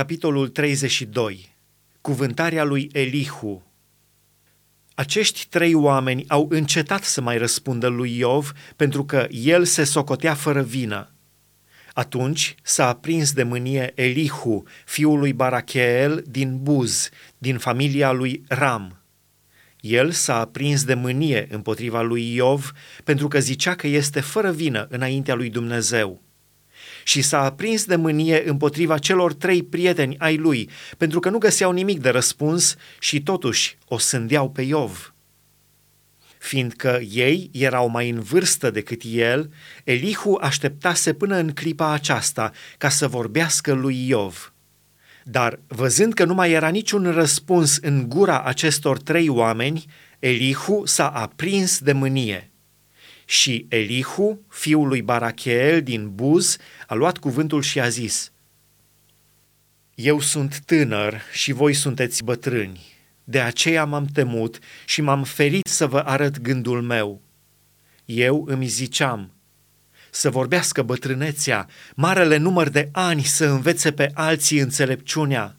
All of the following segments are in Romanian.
capitolul 32, cuvântarea lui Elihu. Acești trei oameni au încetat să mai răspundă lui Iov pentru că el se socotea fără vină. Atunci s-a aprins de mânie Elihu, fiul lui Baracheel din Buz, din familia lui Ram. El s-a aprins de mânie împotriva lui Iov pentru că zicea că este fără vină înaintea lui Dumnezeu și s-a aprins de mânie împotriva celor trei prieteni ai lui, pentru că nu găseau nimic de răspuns și totuși o sândeau pe Iov. Fiindcă ei erau mai în vârstă decât el, Elihu așteptase până în clipa aceasta ca să vorbească lui Iov. Dar văzând că nu mai era niciun răspuns în gura acestor trei oameni, Elihu s-a aprins de mânie. Și Elihu, fiul lui Baracheel din Buz, a luat cuvântul și a zis, Eu sunt tânăr și voi sunteți bătrâni, de aceea m-am temut și m-am ferit să vă arăt gândul meu. Eu îmi ziceam, să vorbească bătrânețea, marele număr de ani să învețe pe alții înțelepciunea.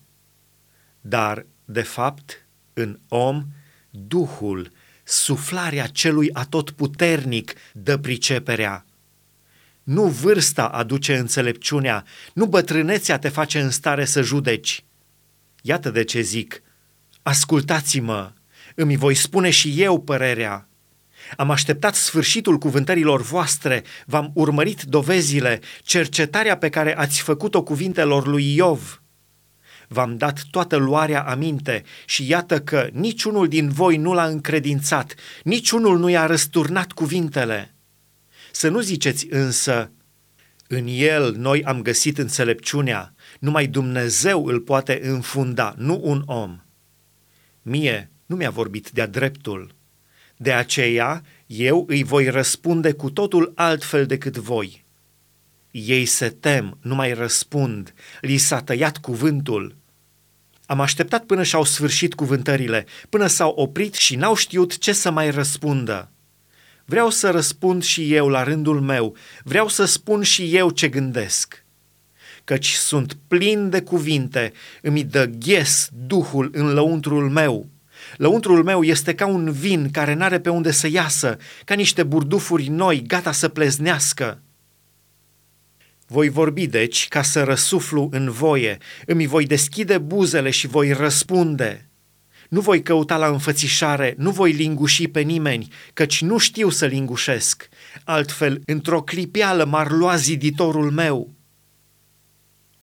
Dar, de fapt, în om, Duhul suflarea celui atotputernic dă priceperea. Nu vârsta aduce înțelepciunea, nu bătrânețea te face în stare să judeci. Iată de ce zic, ascultați-mă, îmi voi spune și eu părerea. Am așteptat sfârșitul cuvântărilor voastre, v-am urmărit dovezile, cercetarea pe care ați făcut-o cuvintelor lui Iov v-am dat toată luarea aminte și iată că niciunul din voi nu l-a încredințat, niciunul nu i-a răsturnat cuvintele. Să nu ziceți însă, în el noi am găsit înțelepciunea, numai Dumnezeu îl poate înfunda, nu un om. Mie nu mi-a vorbit de-a dreptul. De aceea eu îi voi răspunde cu totul altfel decât voi. Ei se tem, nu mai răspund, li s-a tăiat cuvântul. Am așteptat până și-au sfârșit cuvântările, până s-au oprit și n-au știut ce să mai răspundă. Vreau să răspund și eu la rândul meu, vreau să spun și eu ce gândesc. Căci sunt plin de cuvinte, îmi dă ghes Duhul în lăuntrul meu. Lăuntrul meu este ca un vin care n-are pe unde să iasă, ca niște burdufuri noi, gata să pleznească. Voi vorbi, deci, ca să răsuflu în voie, îmi voi deschide buzele și voi răspunde. Nu voi căuta la înfățișare, nu voi linguși pe nimeni, căci nu știu să lingușesc. Altfel, într-o clipeală m-ar lua ziditorul meu.